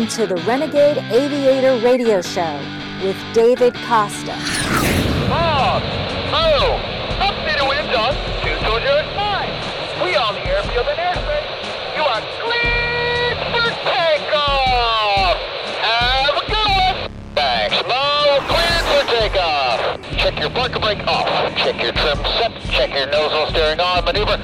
Welcome to the Renegade Aviator Radio Show with David Costa. Bob! Oh! 220 fine. We on the airfield and airspace. You are for takeoff! Have a good one! Thanks, for takeoff. Check your parker brake off. Check your trim set. Check your nozzle steering on. Maneuver.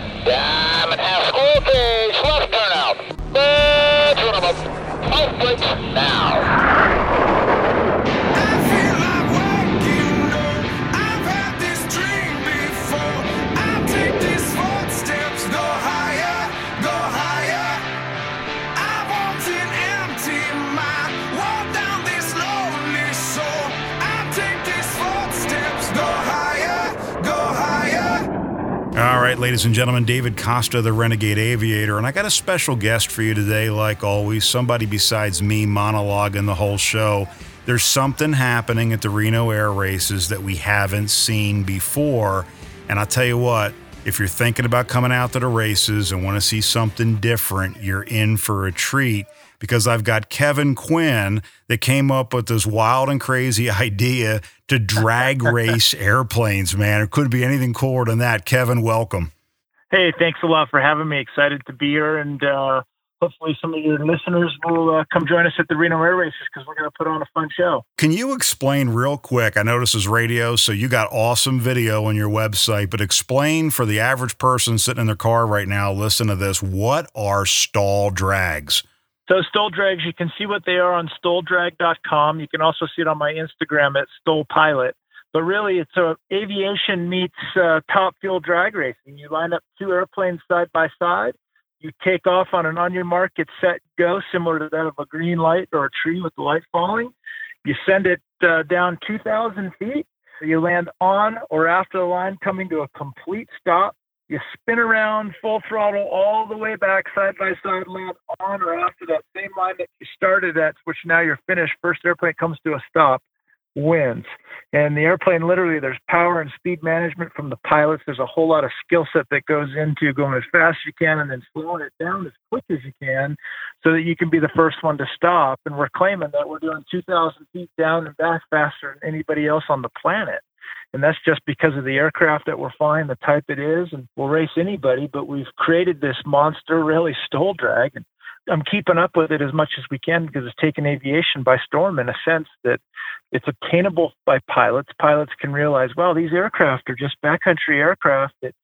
Ladies and gentlemen, David Costa, the Renegade Aviator, and I got a special guest for you today, like always, somebody besides me monologuing the whole show. There's something happening at the Reno Air Races that we haven't seen before. And I'll tell you what, if you're thinking about coming out to the races and want to see something different, you're in for a treat because I've got Kevin Quinn that came up with this wild and crazy idea to drag race airplanes, man. It couldn't be anything cooler than that. Kevin, welcome. Hey, thanks a lot for having me. Excited to be here, and uh, hopefully, some of your listeners will uh, come join us at the Reno Air Races because we're going to put on a fun show. Can you explain real quick? I know this is radio, so you got awesome video on your website, but explain for the average person sitting in their car right now, listen to this. What are STOL drags? So STOL Drags, you can see what they are on stoldrag.com. You can also see it on my Instagram at STOL Pilot. But really, it's a aviation meets uh, top fuel drag racing. You line up two airplanes side by side. You take off on an on your mark, get set, go, similar to that of a green light or a tree with the light falling. You send it uh, down 2,000 feet. You land on or after the line, coming to a complete stop you spin around full throttle all the way back side by side land on or after that same line that you started at which now you're finished first airplane comes to a stop wins. And the airplane literally there's power and speed management from the pilots. There's a whole lot of skill set that goes into going as fast as you can and then slowing it down as quick as you can so that you can be the first one to stop. And we're claiming that we're doing 2000 feet down and back faster than anybody else on the planet. And that's just because of the aircraft that we're flying, the type it is, and we'll race anybody. But we've created this monster, really STOL drag, and I'm keeping up with it as much as we can because it's taken aviation by storm in a sense that it's obtainable by pilots. Pilots can realize, well, these aircraft are just backcountry aircraft that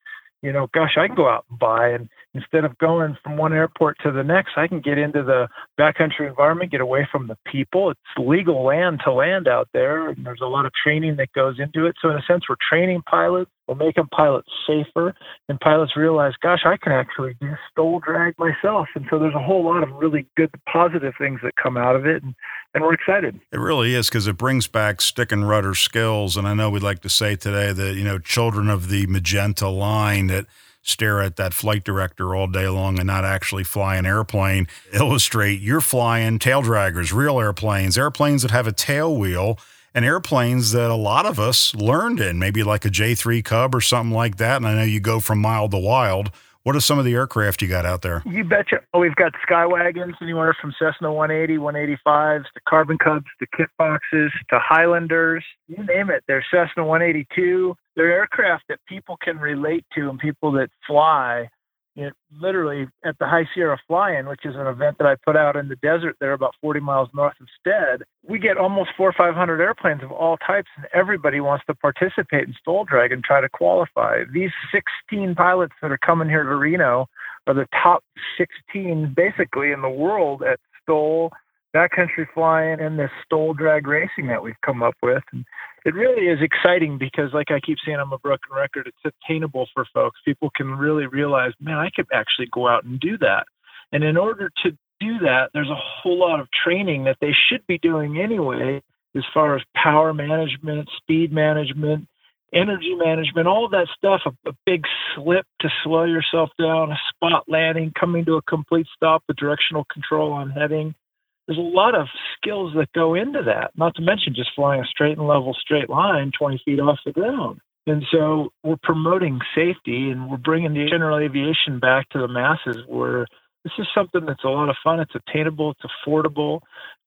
you know, gosh, I can go out and buy. And instead of going from one airport to the next, I can get into the backcountry environment, get away from the people. It's legal land to land out there. And there's a lot of training that goes into it. So, in a sense, we're training pilots, we're making pilots safer. And pilots realize, gosh, I can actually do STOL drag myself. And so, there's a whole lot of really good positive things that come out of it. And and we're excited. It really is because it brings back stick and rudder skills. And I know we'd like to say today that, you know, children of the magenta line that stare at that flight director all day long and not actually fly an airplane illustrate you're flying tail draggers, real airplanes, airplanes that have a tail wheel. And airplanes that a lot of us learned in, maybe like a J3 Cub or something like that. And I know you go from mild to wild what are some of the aircraft you got out there? You betcha. Oh we've got Skywagons, anywhere from Cessna 180, 185s to Carbon Cubs to Kit Foxes to Highlanders. You name it. They're Cessna 182. They're aircraft that people can relate to and people that fly literally at the High Sierra Fly-In, which is an event that I put out in the desert there about 40 miles north of Stead, we get almost four or 500 airplanes of all types, and everybody wants to participate in STOL Drag and try to qualify. These 16 pilots that are coming here to Reno are the top 16 basically in the world at STOL backcountry flying and this STOL drag racing that we've come up with. And it really is exciting because, like I keep saying, I'm a broken record. It's attainable for folks. People can really realize, man, I could actually go out and do that. And in order to do that, there's a whole lot of training that they should be doing anyway, as far as power management, speed management, energy management, all that stuff, a, a, big slip to slow yourself down, a spot landing, coming to a complete stop with directional control on heading. There's a lot of skills that go into that, not to mention just flying a straight and level straight line 20 feet off the ground. And so we're promoting safety and we're bringing the general aviation back to the masses where this is something that's a lot of fun. It's attainable, it's affordable,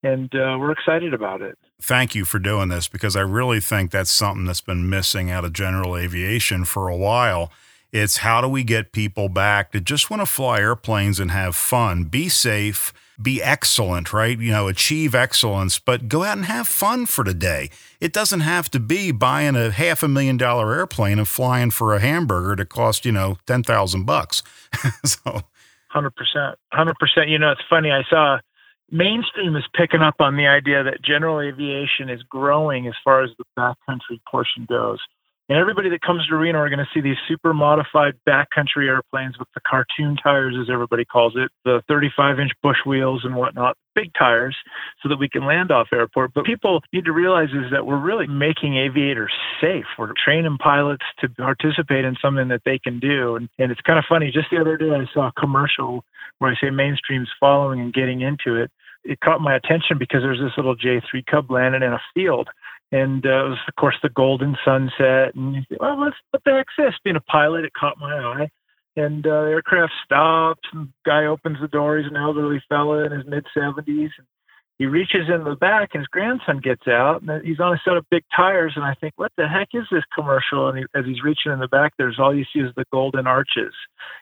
and uh, we're excited about it. Thank you for doing this because I really think that's something that's been missing out of general aviation for a while. It's how do we get people back to just want to fly airplanes and have fun, be safe, be excellent, right? You know, achieve excellence, but go out and have fun for the day. It doesn't have to be buying a half a million dollar airplane and flying for a hamburger to cost, you know, 10,000 bucks. so Hundred percent, hundred percent. You know, it's funny. I saw mainstream is picking up on the idea that general aviation is growing as far as the backcountry portion goes. And everybody that comes to Reno are going to see these super modified backcountry airplanes with the cartoon tires, as everybody calls it, the 35 inch bush wheels and whatnot, big tires, so that we can land off airport. But people need to realize is that we're really making aviators safe. We're training pilots to participate in something that they can do. And, and it's kind of funny. Just the other day, I saw a commercial where I say mainstream's following and getting into it. It caught my attention because there's this little J3 Cub landing in a field and uh, it was of course the golden sunset and you think, well what the heck's this? Being a pilot it caught my eye. And uh, the aircraft stops and guy opens the door. He's an elderly fella in his mid 70s and he reaches in the back and his grandson gets out and he's on a set of big tires. And i think what the heck is this commercial? And he, as he's reaching in the back there's all you see is the golden arches.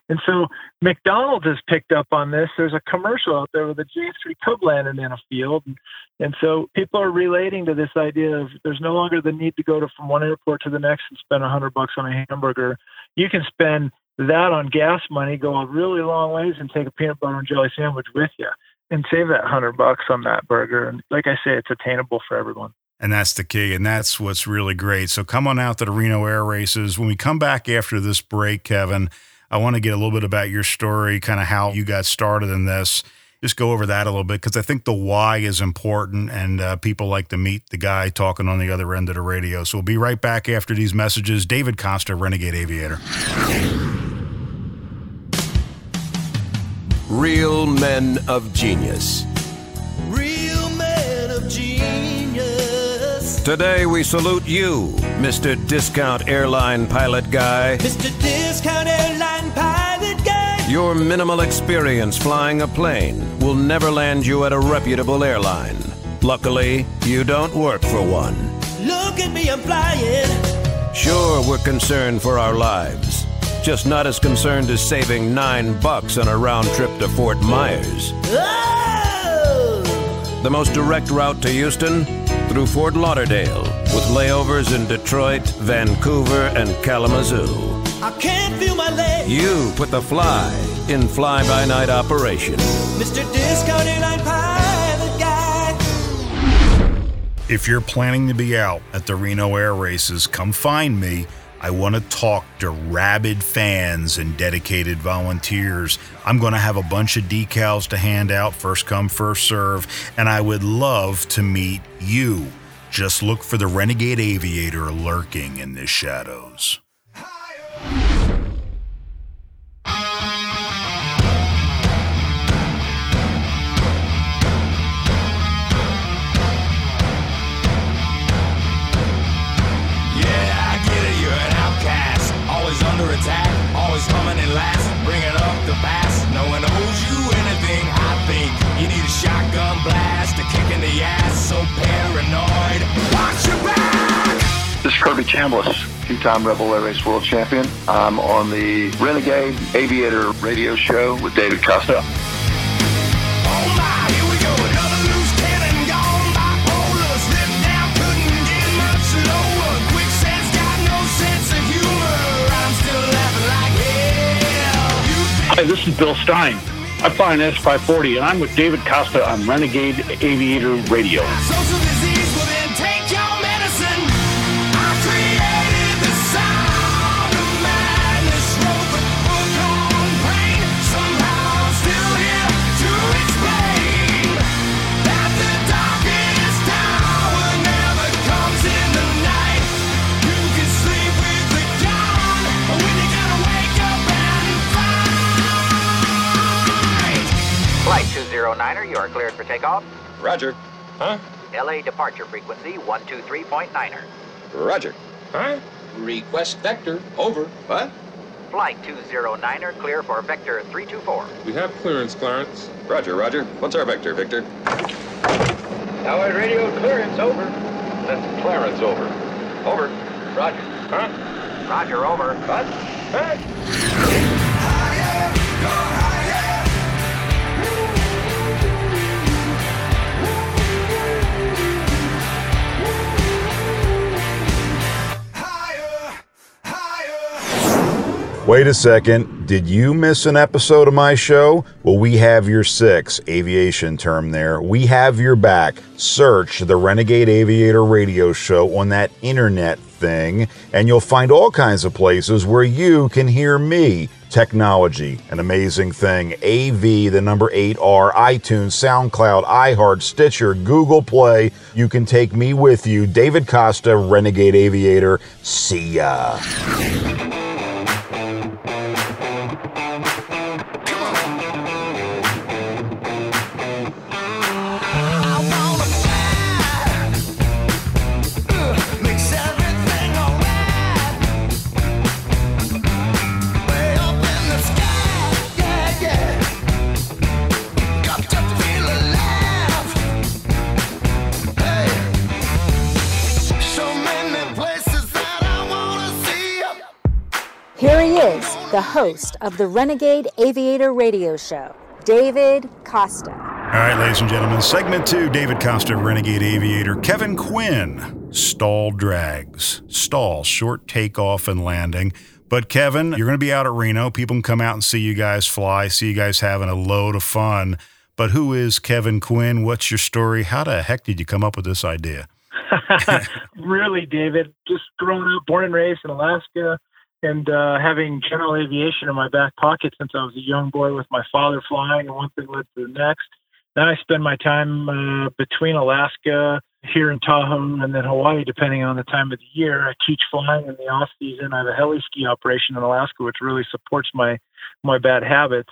And so mcdonald's has picked up on this. There's a commercial out there with a j3 cub landing in a field. And, and so people are relating to this idea of there's no longer the need to go to from one airport to the next and spend a hundred bucks on a hamburger. You can spend that on gas money go a really long ways and take a peanut butter and jelly sandwich with you and save that hundred bucks on that burger. And like I say, it's attainable for everyone. And that's the key. And that's what's really great. So come on out to the Reno Air Races. When we come back after this break, Kevin, I want to get a little bit about your story, kind of how you got started in this. Just go over that a little bit because I think the why is important and uh, people like to meet the guy talking on the other end of the radio. So we'll be right back after these messages. David Costa, Renegade Aviator. Real men of genius. Real men of genius. Today we salute you, Mr. Discount Airline Pilot Guy. Mr. Discount Airline Pilot Guy. Your minimal experience flying a plane will never land you at a reputable airline. Luckily, you don't work for one. Look at me, I'm flying. Sure, we're concerned for our lives just not as concerned as saving nine bucks on a round trip to Fort Myers. Oh! The most direct route to Houston? Through Fort Lauderdale, with layovers in Detroit, Vancouver, and Kalamazoo. I can't feel my legs. You put the fly in fly by night operation. Mr. Discount Airline Pilot Guy. If you're planning to be out at the Reno Air Races, come find me. I want to talk to rabid fans and dedicated volunteers. I'm going to have a bunch of decals to hand out, first come, first serve, and I would love to meet you. Just look for the Renegade Aviator lurking in the shadows. No one owes you anything. I think you need a shotgun blast, a kick in the ass. So paranoid, watch your back! This is Kirby Chambliss, two-time Red Bull Air Race World Champion. I'm on the Renegade Aviator Radio Show with David Costa. Hi, this is Bill Stein. I fly an S540 and I'm with David Costa on Renegade Aviator Radio. 209er, you are cleared for takeoff. Roger. Huh? LA departure frequency 123.9er. Roger. Huh? Request vector. Over. What? Flight 209er, clear for vector 324. We have clearance, Clarence. Roger, Roger. What's our vector, Victor? Tower radio clearance over. That's Clarence, over. Over. Roger. Huh? Roger, over. What? Hey. Wait a second. Did you miss an episode of my show? Well, we have your six, aviation term there. We have your back. Search the Renegade Aviator radio show on that internet thing, and you'll find all kinds of places where you can hear me. Technology, an amazing thing. AV, the number 8R, iTunes, SoundCloud, iHeart, Stitcher, Google Play. You can take me with you. David Costa, Renegade Aviator. See ya. Host of the Renegade Aviator Radio Show, David Costa. All right, ladies and gentlemen, segment two David Costa, Renegade Aviator. Kevin Quinn, STOL drags. STOL, short takeoff and landing. But Kevin, you're going to be out at Reno. People can come out and see you guys fly, see you guys having a load of fun. But who is Kevin Quinn? What's your story? How the heck did you come up with this idea? really, David, just growing up, born and raised in Alaska, and uh, having general aviation in my back pocket since I was a young boy with my father flying, and one thing led to the next. Now I spend my time uh, between Alaska, here in Tahoe, and then Hawaii, depending on the time of the year. I teach flying in the off season. I have a heli ski operation in Alaska, which really supports my my bad habits.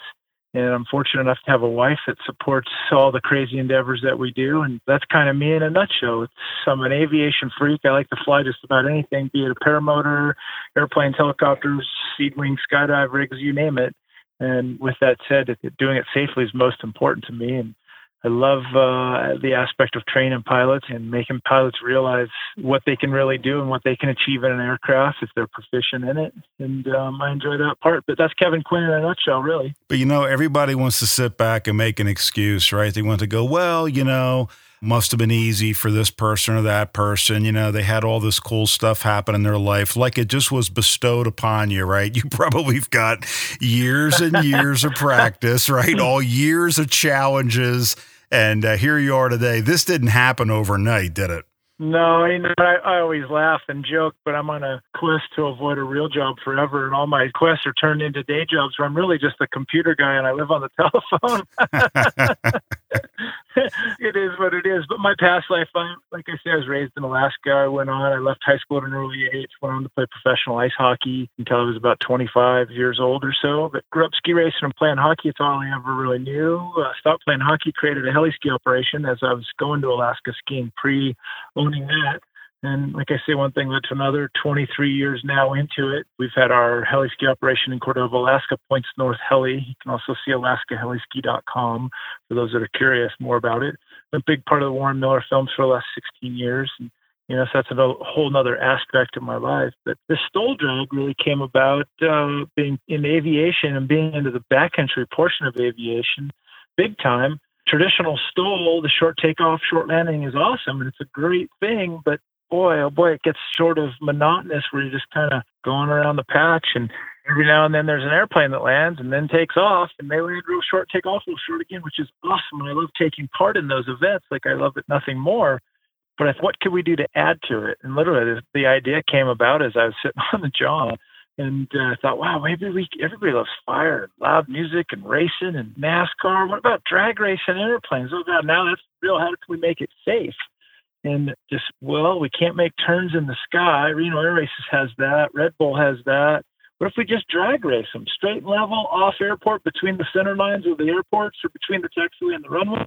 And I'm fortunate enough to have a wife that supports all the crazy endeavors that we do. And that's kind of me in a nutshell. It's, I'm an aviation freak. I like to fly just about anything, be it a paramotor, airplanes, helicopters, seed wing, skydive rigs, you name it. And with that said, doing it safely is most important to me. And I love uh, the aspect of training pilots and making pilots realize what they can really do and what they can achieve in an aircraft if they're proficient in it. And um, I enjoy that part. But that's Kevin Quinn in a nutshell, really. But you know, everybody wants to sit back and make an excuse, right? They want to go, well, you know, must have been easy for this person or that person. You know, they had all this cool stuff happen in their life, like it just was bestowed upon you, right? You probably have got years and years of practice, right? All years of challenges. And uh, here you are today. This didn't happen overnight, did it? No, you know, I, I always laugh and joke, but I'm on a quest to avoid a real job forever, and all my quests are turned into day jobs where I'm really just a computer guy and I live on the telephone. it is what it is. But my past life, I, like I said, I was raised in Alaska. I went on. I left high school at an early age. Went on to play professional ice hockey until I was about 25 years old or so. But grew up ski racing and playing hockey. It's all I ever really knew. Uh, stopped playing hockey. Created a heli ski operation as I was going to Alaska skiing pre owning that. And like I say, one thing led to another. 23 years now into it, we've had our heli ski operation in Cordova, Alaska, Points North Heli. You can also see AlaskaHeliski.com for those that are curious more about it. A big part of the Warren Miller films for the last 16 years. And, you know, so that's a whole other aspect of my life. But the STOL drag really came about uh, being in aviation and being into the backcountry portion of aviation big time traditional STOL, the short takeoff, short landing is awesome and it's a great thing, but boy, oh boy, it gets sort of monotonous where you're just kind of going around the patch and every now and then there's an airplane that lands and then takes off and they land real short, take off real short again, which is awesome. And I love taking part in those events. Like I love it nothing more. But I what could we do to add to it? And literally the idea came about as I was sitting on the jaw and uh, I thought, wow, maybe we everybody loves fire loud music and racing and NASCAR. What about drag racing airplanes? Oh God, now that's real. How can we make it safe? And just well, we can't make turns in the sky. Reno Air Races has that. Red Bull has that. what if we just drag race them straight and level off airport between the center lines of the airports or between the taxiway and the runways?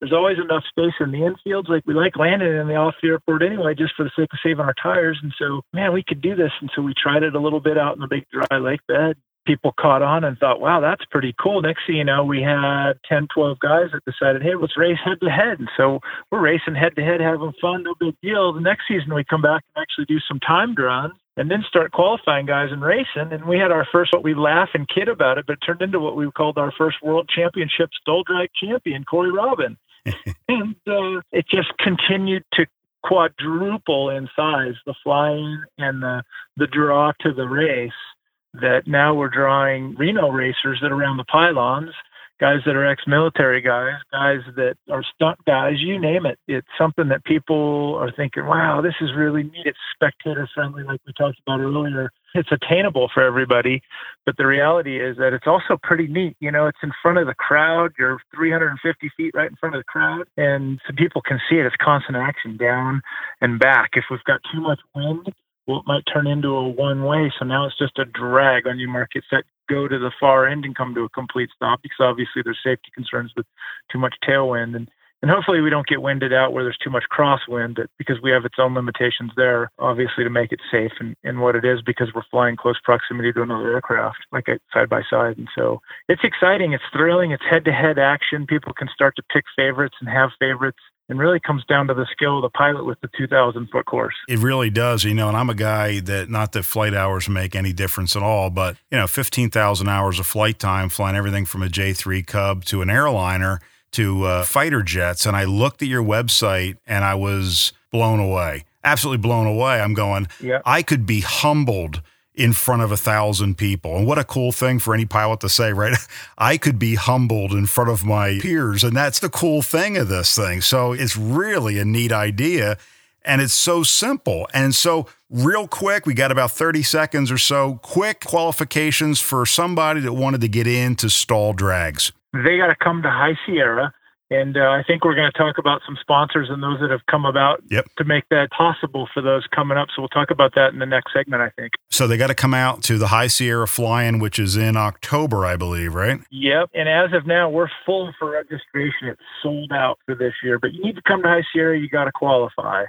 There's always enough space in the infields. Like we like landing in the off the airport anyway, just for the sake of saving our tires. And so, man, we could do this. And so we tried it a little bit out in the big dry lake bed. People caught on and thought, wow, that's pretty cool. Next thing you know, we had 10, 12 guys that decided, hey, let's race head to head. And so we're racing head to head, having fun, no big deal. The next season, we come back and actually do some timed runs and then start qualifying guys and racing. And we had our first, what we laugh and kid about it, but it turned into what we called our first world championship STOL drag champion, Corey Robin. and uh, it just continued to quadruple in size, the flying and the, the draw to the race. That now we're drawing Reno racers that are around the pylons guys that are ex-military guys, guys that are stunt guys, you name it. It's something that people are thinking, wow, this is really neat. It's spectator friendly, like we talked about earlier. It's attainable for everybody. But the reality is that it's also pretty neat. You know, it's in front of the crowd. You're 350 feet right in front of the crowd. And so people can see it. It's constant action down and back. If we've got too much wind, well, it might turn into a one way. So now it's just a drag on you market set go to the far end and come to a complete stop because obviously there's safety concerns with too much tailwind. And and hopefully we don't get winded out where there's too much crosswind because we have its own limitations there obviously to make it safe and, and what it is because we're flying close proximity to another aircraft like side by side. And so it's exciting. It's thrilling. It's head to head action. People can start to pick favorites and have favorites and really comes down to the skill of the pilot with the 2000 foot course. It really does, you know, and I'm a guy that not that flight hours make any difference at all, but you know, 15,000 hours of flight time flying everything from a J3 Cub to an airliner to uh, fighter jets and I looked at your website and I was blown away. Absolutely blown away. I'm going, yeah. I could be humbled in front of a thousand people. And what a cool thing for any pilot to say, right? I could be humbled in front of my peers. And that's the cool thing of this thing. So it's really a neat idea. And it's so simple. And so, real quick, we got about 30 seconds or so. Quick qualifications for somebody that wanted to get into STOL drags. They got to come to High Sierra and uh, I think we're going to talk about some sponsors and those that have come about yep. to make that possible for those coming up. So we'll talk about that in the next segment, I think. So they got to come out to the High Sierra Fly-In, which is in October, I believe, right? Yep. And as of now, we're full for registration. It's sold out for this year, but you need to come to High Sierra. You got to qualify.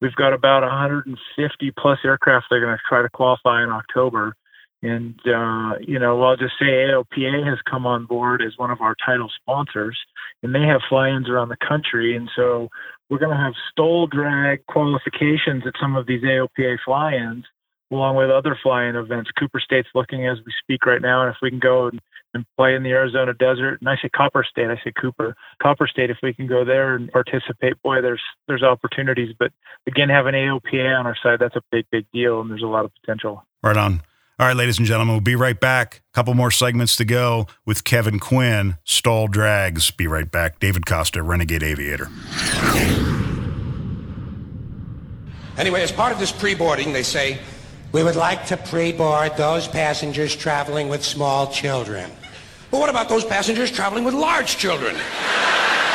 We've got about 150 plus aircraft that are going to try to qualify in October. And, uh, you know, I'll just say AOPA has come on board as one of our title sponsors, and they have fly ins around the country. And so we're going to have STOL drag qualifications at some of these AOPA fly ins, along with other fly in events. Cooper State's looking as we speak right now. And if we can go and, and play in the Arizona desert, and I say Copper State, I say Cooper, Copper State, if we can go there and participate, boy, there's there's opportunities. But again, having AOPA on our side, that's a big, big deal, and there's a lot of potential. Right on. All right, ladies and gentlemen, we'll be right back. A couple more segments to go with Kevin Quinn, STOL Drags. Be right back. David Costa, Renegade Aviator. Anyway, as part of this pre-boarding, they say, we would like to pre-board those passengers traveling with small children. But what about those passengers traveling with large children?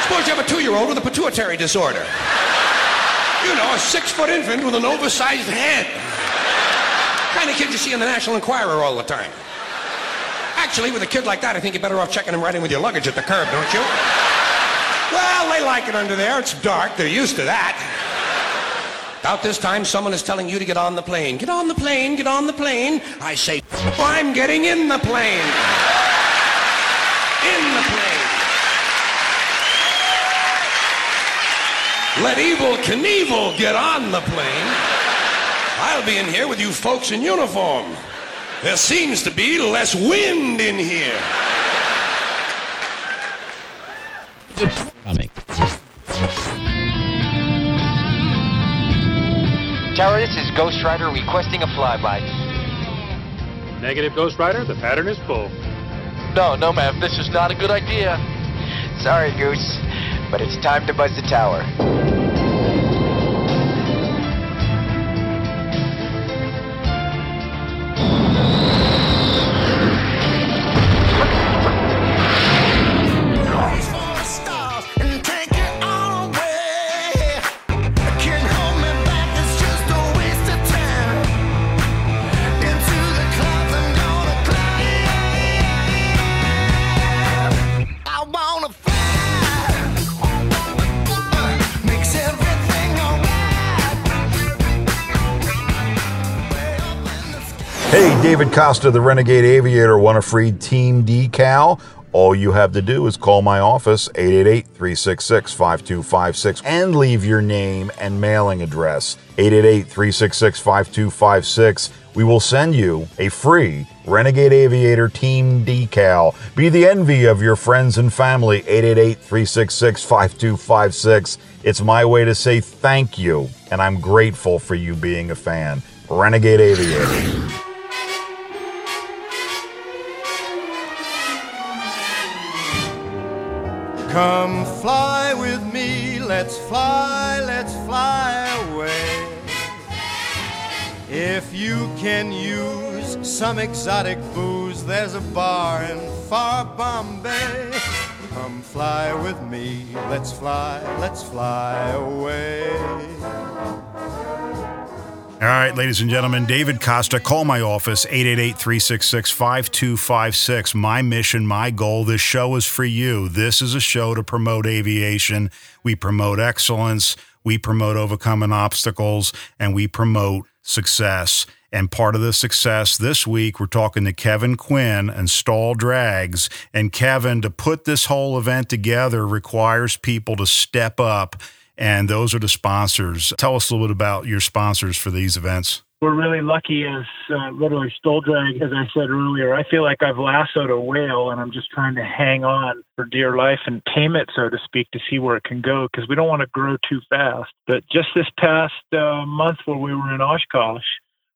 Suppose you have a two-year-old with a pituitary disorder. You know, a six-foot infant with an oversized head kind of kid you see in the National Enquirer all the time. Actually, with a kid like that, I think you're better off checking him right in with your luggage at the curb, don't you? Well, they like it under there. It's dark. They're used to that. About this time, someone is telling you to get on the plane. Get on the plane, get on the plane. I say, I'm getting in the plane. In the plane. Let Evel Knievel get on the plane. I'll be in here with you folks in uniform. There seems to be less wind in here. Coming. Tower, this is Ghost Rider requesting a flyby. Negative, Ghost Rider. The pattern is full. No, no, ma'am. This is not a good idea. Sorry, Goose, but it's time to buzz the tower. David Costa, the Renegade Aviator, want a free team decal? All you have to do is call my office, 888 366 5256, and leave your name and mailing address, 888 366 5256. We will send you a free Renegade Aviator Team decal. Be the envy of your friends and family, 888 366 5256. It's my way to say thank you, and I'm grateful for you being a fan. Renegade Aviator. Come fly with me, let's fly, let's fly away. If you can use some exotic booze, there's a bar in far Bombay. Come fly with me, let's fly, let's fly away. All right, ladies and gentlemen, David Costa, call my office, 888 366 5256. My mission, my goal, this show is for you. This is a show to promote aviation. We promote excellence, we promote overcoming obstacles, and we promote success. And part of the success this week, we're talking to Kevin Quinn and STOL Drags. And Kevin, to put this whole event together requires people to step up and those are the sponsors. Tell us a little bit about your sponsors for these events. We're really lucky as uh, literally STOL Drag, as I said earlier. I feel like I've lassoed a whale and I'm just trying to hang on for dear life and tame it, so to speak, to see where it can go because we don't want to grow too fast. But just this past uh, month where we were in Oshkosh,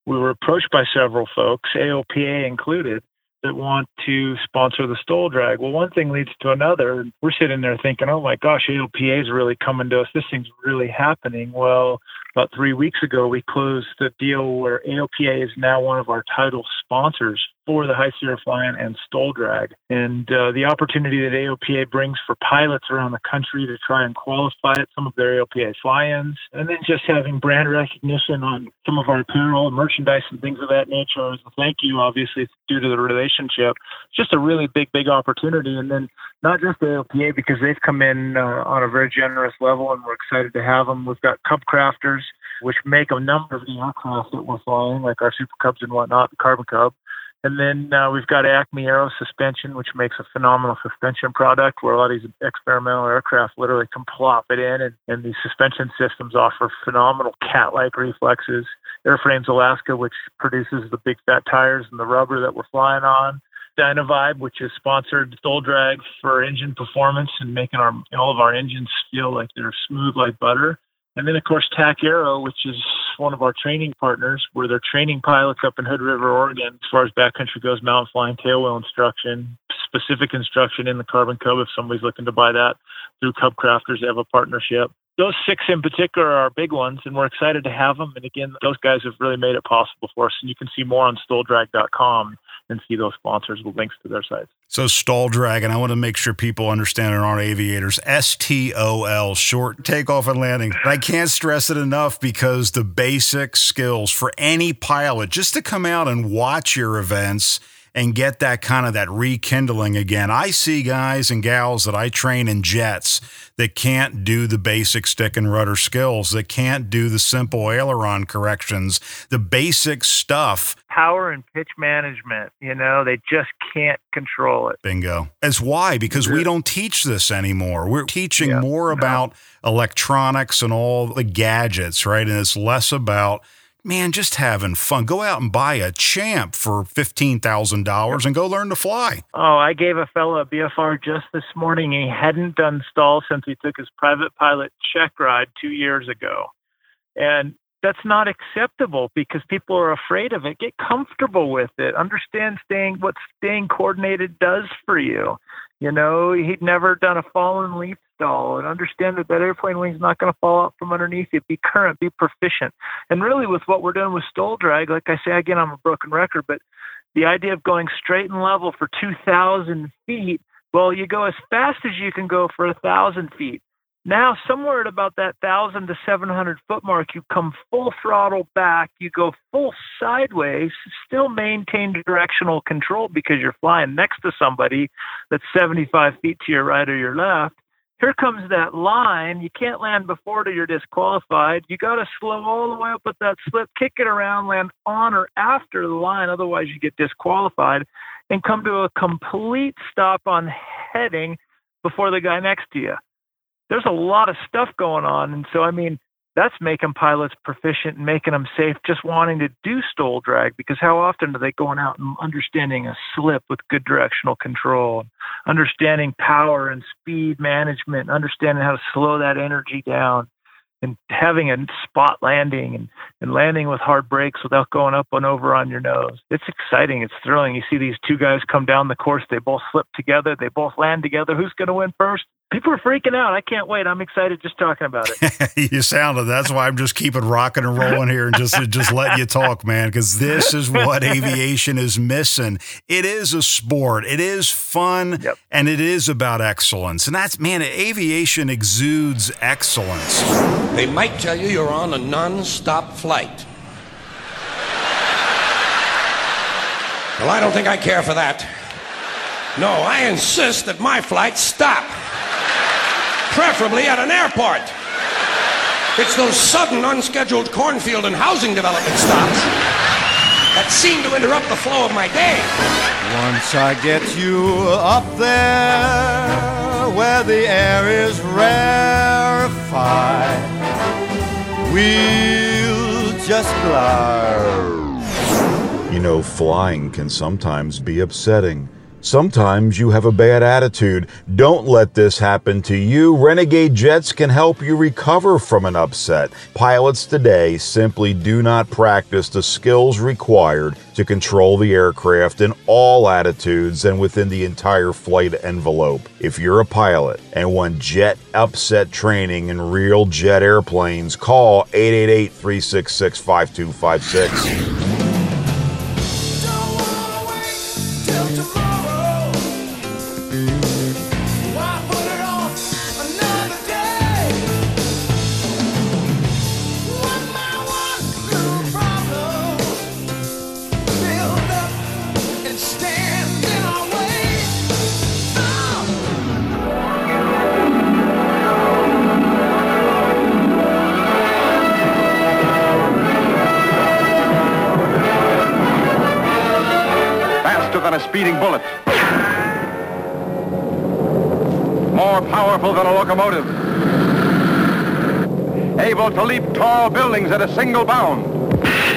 we were approached by several folks, AOPA included, that want to sponsor the STOL Drag. Well, one thing leads to another. We're sitting there thinking, oh my gosh, AOPA is really coming to us. This thing's really happening. Well, about three weeks ago, we closed the deal where AOPA is now one of our title sponsors for the High Sierra Fly-In and STOL Drag. And uh, the opportunity that AOPA brings for pilots around the country to try and qualify at some of their AOPA fly-ins, and then just having brand recognition on some of our apparel, and merchandise, and things of that nature as a thank you, obviously, due to the relationship. Just a really big, big opportunity. And then not just AOPA, because they've come in uh, on a very generous level, and we're excited to have them. We've got Cub Crafters, which make a number of the aircraft that we're flying, like our Super Cubs and whatnot, the Carbon Cub. And then uh, we've got Acme Aero Suspension, which makes a phenomenal suspension product where a lot of these experimental aircraft literally can plop it in, and, and these suspension systems offer phenomenal cat like reflexes. Airframes Alaska, which produces the big fat tires and the rubber that we're flying on. Dynavibe, which has sponsored STOL Drag for engine performance and making our all of our engines feel like they're smooth like butter. And then, of course, TAC Aero, which is one of our training partners, where they're training pilots up in Hood River, Oregon, as far as backcountry goes, mountain flying, tailwheel instruction, specific instruction in the Carbon Cub if somebody's looking to buy that through Cub Crafters. They have a partnership. Those six in particular are big ones, and we're excited to have them. And again, those guys have really made it possible for us. And you can see more on stoldrag.com and see those sponsors with links to their sites. So STOL Drag, and I want to make sure people understand and aren't aviators. S T O L, short takeoff and landing. And I can't stress it enough because the basic skills for any pilot just to come out and watch your events and get that kind of that rekindling again. I see guys and gals that I train in jets that can't do the basic stick and rudder skills, that can't do the simple aileron corrections, the basic stuff. Power and pitch management, you know, they just can't control it. Bingo. As why? Because we don't teach this anymore. We're teaching Yeah, more no. about electronics and all the gadgets, right? And it's less about man, just having fun. Go out and buy a champ for $15,000 and go learn to fly. Oh, I gave a fellow a BFR just this morning. He hadn't done stall since he took his private pilot check ride two years ago. And that's not acceptable because people are afraid of it. Get comfortable with it. Understand staying what staying coordinated does for you. You know, he'd never done a falling leaf stall and understand that that airplane wing's not going to fall out from underneath you. Be current, be proficient. And really with what we're doing with STOL drag, like I say again, I'm a broken record, but the idea of going straight and level for 2,000 feet, well, you go as fast as you can go for a 1,000 feet. Now, somewhere at about that 1,000 to 700 foot mark, you come full throttle back, you go full sideways, still maintain directional control because you're flying next to somebody that's 75 feet to your right or your left. here comes that line. You can't land before it you're disqualified. You got to slow all the way up with that slip, kick it around, land on or after the line. Otherwise, you get disqualified and come to a complete stop on heading before the guy next to you. There's a lot of stuff going on. And so, I mean, that's making pilots proficient and making them safe just wanting to do STOL drag because how often are they going out and understanding a slip with good directional control understanding power and speed management understanding how to slow that energy down and having a spot landing and, and landing with hard brakes without going up and over on your nose. It's exciting. It's thrilling. You see these two guys come down the course. They both slip together. They both land together. Who's going to win first? People are freaking out. I can't wait. I'm excited just talking about it. you sounded. That's why I'm just keeping rocking and rolling here and just just letting you talk, man. Because this is what aviation is missing. It is a sport. It is fun, yep. and it is about excellence. And that's man, aviation exudes excellence. They might tell you you're on a non-stop flight. Well, I don't think I care for that. No, I insist that my flights stop preferably at an airport. It's those sudden, unscheduled cornfield and housing development stops that seem to interrupt the flow of my day. Once I get you up there where the air is rarefied, we'll just glide. You know, flying can sometimes be upsetting. Sometimes you have a bad attitude. Don't let this happen to you. Renegade Jets can help you recover from an upset. Pilots today simply do not practice the skills required to control the aircraft in all attitudes and within the entire flight envelope. If you're a pilot and want jet upset training in real jet airplanes, call 888 366 5256. Buildings at a single bound.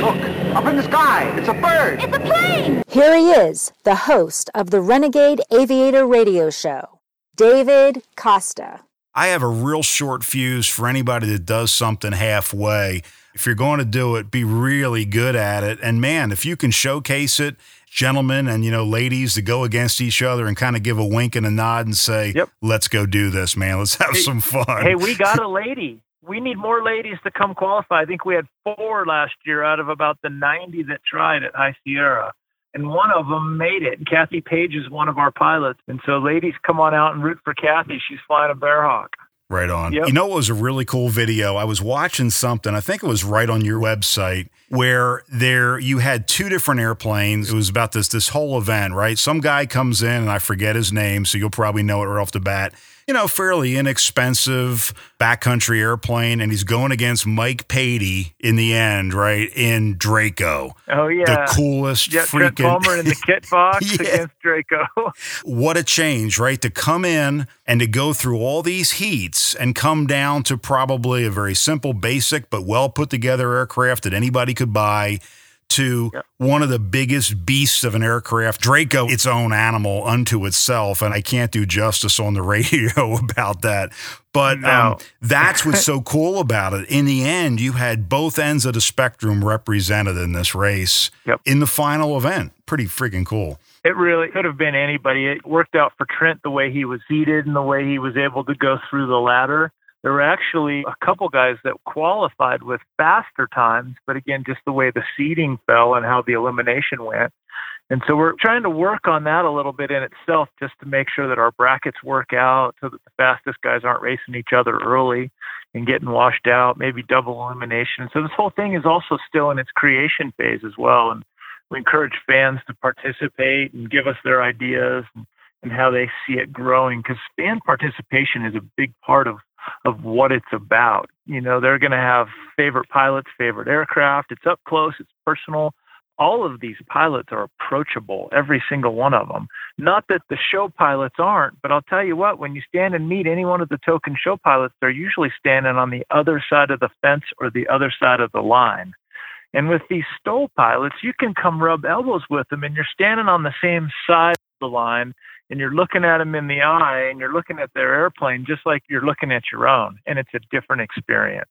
Look, up in the sky. It's a bird. It's a plane. Here he is, the host of the Renegade Aviator Radio Show, David Costa. I have a real short fuse for anybody that does something halfway. If you're going to do it, be really good at it. And man, if you can showcase it gentlemen and you know ladies to go against each other and kind of give a wink and a nod and say, yep. "Let's go do this, man. Let's have hey, some fun." Hey, we got a lady. We need more ladies to come qualify. I think we had four last year out of about the 90 that tried at High Sierra. And one of them made it. Kathy Page is one of our pilots. And so, ladies, come on out and root for Kathy. She's flying a Bearhawk. Right on. Yep. You know, it was a really cool video. I was watching something, I think it was right on your website, where there you had two different airplanes. It was about this this whole event, right? Some guy comes in and I forget his name, so you'll probably know it right off the bat you know, fairly inexpensive backcountry airplane, and he's going against Mike Patey in the end, right? In Draco. Oh yeah, the coolest yeah, freaking Palmer in the Kitfox yeah. against Draco. what a change, right? To come in and to go through all these heats and come down to probably a very simple, basic, but well put together aircraft that anybody could buy to yep. one of the biggest beasts of an aircraft, Draco, its own animal unto itself. And I can't do justice on the radio about that. But no. um, that's what's so cool about it. In the end, you had both ends of the spectrum represented in this race yep. in the final event. Pretty freaking cool. It really could have been anybody. It worked out for Trent the way he was seated and the way he was able to go through the ladder there were actually a couple guys that qualified with faster times, but again, just the way the seeding fell and how the elimination went. And so we're trying to work on that a little bit in itself just to make sure that our brackets work out so that the fastest guys aren't racing each other early and getting washed out, maybe double elimination. So this whole thing is also still in its creation phase as well. And we encourage fans to participate and give us their ideas. And how they see it growing because fan participation is a big part of of what it's about. You know, they're going to have favorite pilots, favorite aircraft. It's up close, it's personal. All of these pilots are approachable, every single one of them. Not that the show pilots aren't, but I'll tell you what, when you stand and meet any one of the token show pilots, they're usually standing on the other side of the fence or the other side of the line. And with these STOL pilots, you can come rub elbows with them and you're standing on the same side of the line and you're looking at them in the eye and you're looking at their airplane just like you're looking at your own. And it's a different experience.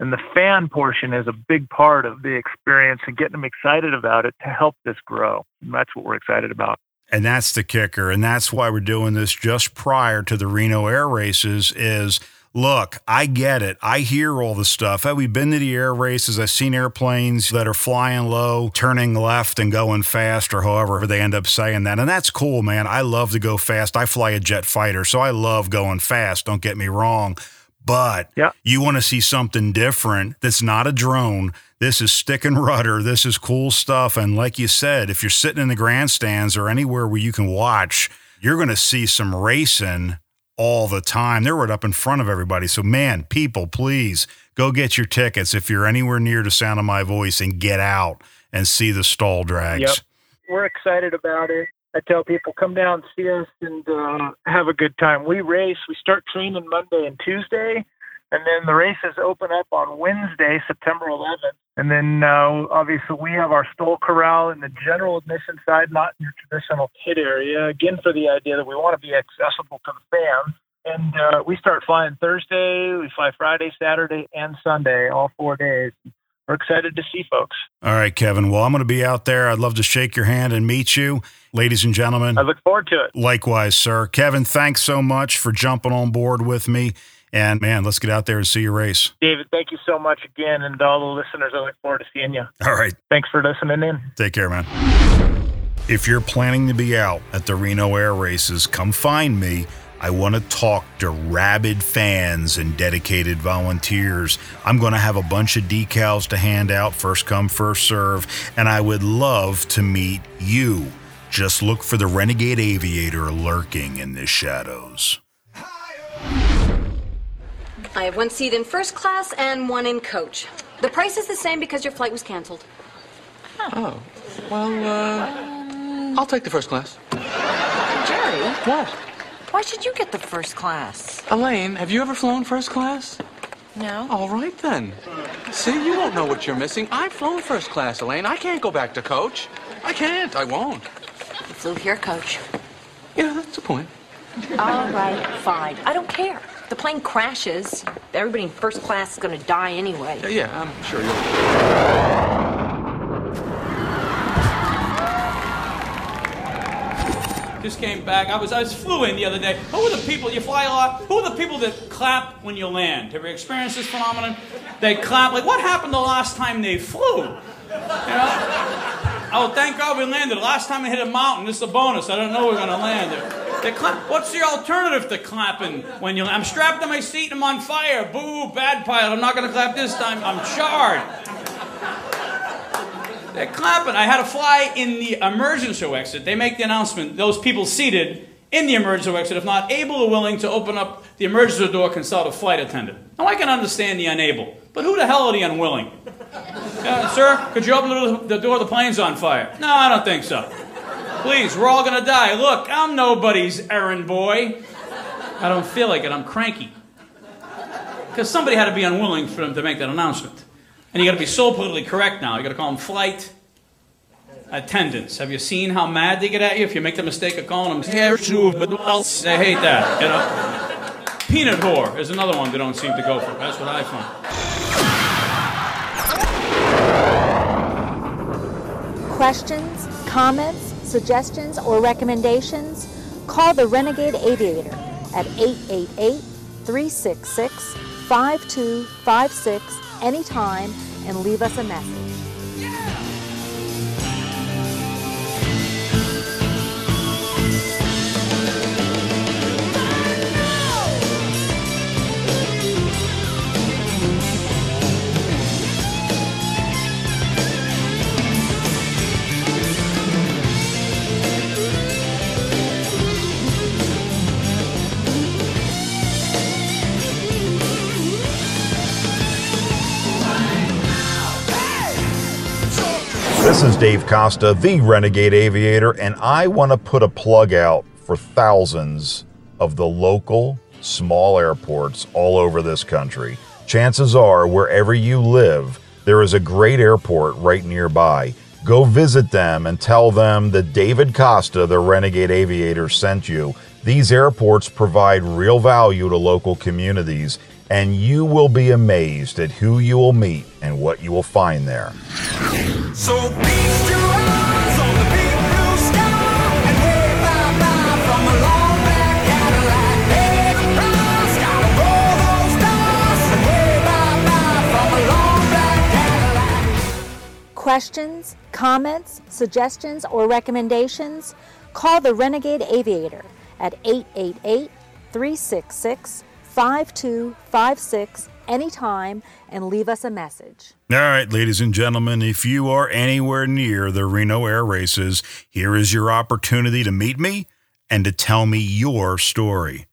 And the fan portion is a big part of the experience and getting them excited about it to help this grow. And that's what we're excited about. And that's the kicker. And that's why we're doing this just prior to the Reno air races is look, I get it. I hear all the stuff. We've we been to the air races? I've seen airplanes that are flying low, turning left and going fast, or however they end up saying that. And that's cool, man. I love to go fast. I fly a jet fighter, so I love going fast. Don't get me wrong. But yeah. you want to see something different that's not a drone. This is stick and rudder. This is cool stuff. And like you said, if you're sitting in the grandstands or anywhere where you can watch, you're going to see some racing all the time. They're right up in front of everybody. So, man, people, please go get your tickets if you're anywhere near the sound of my voice and get out and see the STOL drags. Yep. We're excited about it. I tell people, come down, see us, and uh, have a good time. We race. We start training Monday and Tuesday, and then the races open up on Wednesday, September 11th. And then uh, obviously we have our STOL corral in the general admission side, not in your traditional pit area. Again, for the idea that we want to be accessible to the fans. And uh, we start flying Thursday, we fly Friday, Saturday, and Sunday, all four days. We're excited to see folks. All right, Kevin. Well, I'm going to be out there. I'd love to shake your hand and meet you. Ladies and gentlemen, I look forward to it. Likewise, sir. Kevin, thanks so much for jumping on board with me. And man, let's get out there and see your race. David, thank you so much again. And all the listeners, I look forward to seeing you. All right. Thanks for listening in. Take care, man. If you're planning to be out at the Reno Air Races, come find me. I want to talk to rabid fans and dedicated volunteers. I'm going to have a bunch of decals to hand out, first come, first serve, and I would love to meet you. Just look for the Renegade Aviator lurking in the shadows. I have one seat in first class and one in coach. The price is the same because your flight was canceled. Oh, well, uh, I'll take the first class. Jerry, What? why should you get the first class? Elaine, have you ever flown first class? No. All right then. See, you don't know what you're missing. I've flown first class, Elaine. I can't go back to coach. I can't. I won't. You flew here, coach. Yeah, that's the point. All right, fine. I don't care. If the plane crashes, everybody in first class is going to die anyway. Yeah, yeah, I'm sure you'll. Just came back. I was I was flew in the other day. Who are the people you fly a lot? Who are the people that clap when you land? Have you experienced this phenomenon? They clap. Like what happened the last time they flew? You know? Oh, thank God we landed. Last time I hit a mountain. This is a bonus. I don't know we're gonna land there. What's the alternative to clapping when you? I'm strapped to my seat. and I'm on fire. Boo! Bad pilot. I'm not gonna clap this time. I'm charred. They're clapping. I had to fly in the emergency exit. They make the announcement those people seated in the emergency exit, if not able or willing to open up the emergency door, consult a flight attendant. Now, I can understand the unable, but who the hell are the unwilling? Uh, sir, could you open the door? The plane's on fire. No, I don't think so. Please, we're all going to die. Look, I'm nobody's errand boy. I don't feel like it. I'm cranky. Because somebody had to be unwilling for them to make that announcement. And you got to be so politically correct now. You got to call them flight attendants. Have you seen how mad they get at you if you make the mistake of calling them air else? They hate that. You know. Peanut whore is another one they don't seem to go for. That's what I find. Questions, comments, suggestions, or recommendations? Call the Renegade Aviator at 888 366 5256 anytime and leave us a message. This is Dave Costa, the Renegade Aviator, and I want to put a plug out for thousands of the local small airports all over this country. Chances are, wherever you live, there is a great airport right nearby. Go visit them and tell them that David Costa, the Renegade Aviator, sent you. These airports provide real value to local communities, and you will be amazed at who you will meet and what you will find there. So feast your eyes on the big blue sky and wave bye-bye from a long black Cadillac. Pay the price, gotta roll those dice and wave bye-bye from a long black Cadillac. Questions, comments, suggestions, or recommendations? Call the Renegade Aviator at 888 366 5256 anytime and leave us a message. All right, ladies and gentlemen, if you are anywhere near the Reno Air Races, here is your opportunity to meet me and to tell me your story.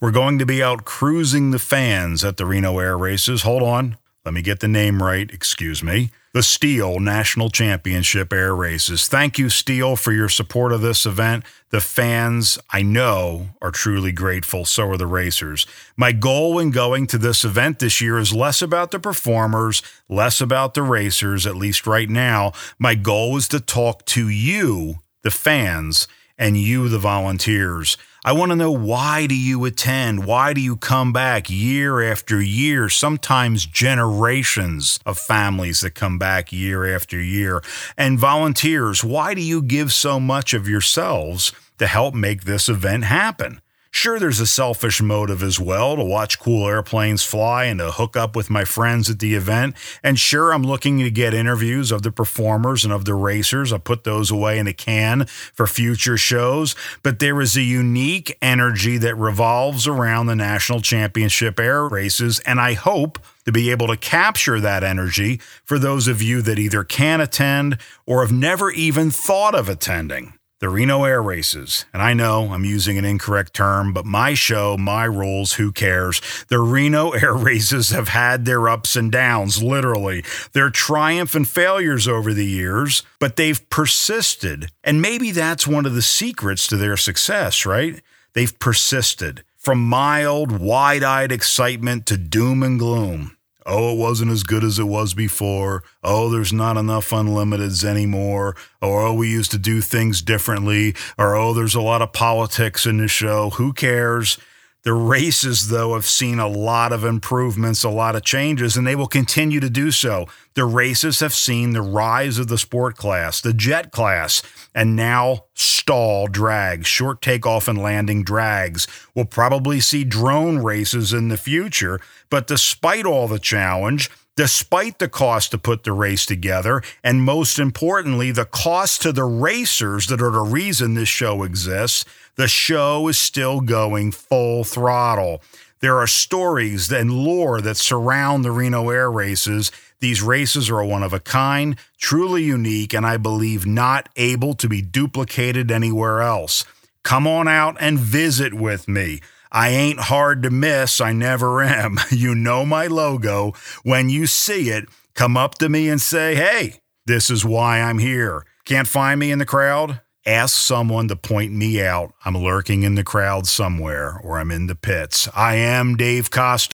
We're going to be out cruising the fans at the Reno Air Races. Hold on, let me get the name right, excuse me. The STIHL National Championship Air Races. Thank you, STIHL, for your support of this event. The fans, I know, are truly grateful. So are the racers. My goal in going to this event this year is less about the performers, less about the racers, at least right now. My goal is to talk to you, the fans, and you, the volunteers. I want to know why do you attend? Why do you come back year after year? Sometimes generations of families that come back year after year. And volunteers, why do you give so much of yourselves to help make this event happen? Sure, there's a selfish motive as well to watch cool airplanes fly and to hook up with my friends at the event. And sure, I'm looking to get interviews of the performers and of the racers. I put those away in a can for future shows. But there is a unique energy that revolves around the national championship air races. And I hope to be able to capture that energy for those of you that either can attend or have never even thought of attending the Reno Air Races. And I know I'm using an incorrect term, but my show, my rules, who cares? The Reno Air Races have had their ups and downs, literally, their triumph and failures over the years, but they've persisted. And maybe that's one of the secrets to their success, right? They've persisted from mild, wide eyed excitement to doom and gloom. Oh, it wasn't as good as it was before. Oh, there's not enough unlimiteds anymore. Or, oh, we used to do things differently. Or, oh, there's a lot of politics in the show. Who cares? The races, though, have seen a lot of improvements, a lot of changes, and they will continue to do so. The races have seen the rise of the sport class, the jet class, and now STOL drags, short takeoff and landing drags. We'll probably see drone races in the future, but despite all the challenge, despite the cost to put the race together, and most importantly, the cost to the racers that are the reason this show exists, the show is still going full throttle. There are stories and lore that surround the Reno Air races. These races are one of a kind, truly unique, and I believe not able to be duplicated anywhere else. Come on out and visit with me. I ain't hard to miss. I never am. You know my logo. When you see it, come up to me and say, hey, this is why I'm here. Can't find me in the crowd? Ask someone to point me out. I'm lurking in the crowd somewhere or I'm in the pits. I am Dave Costa.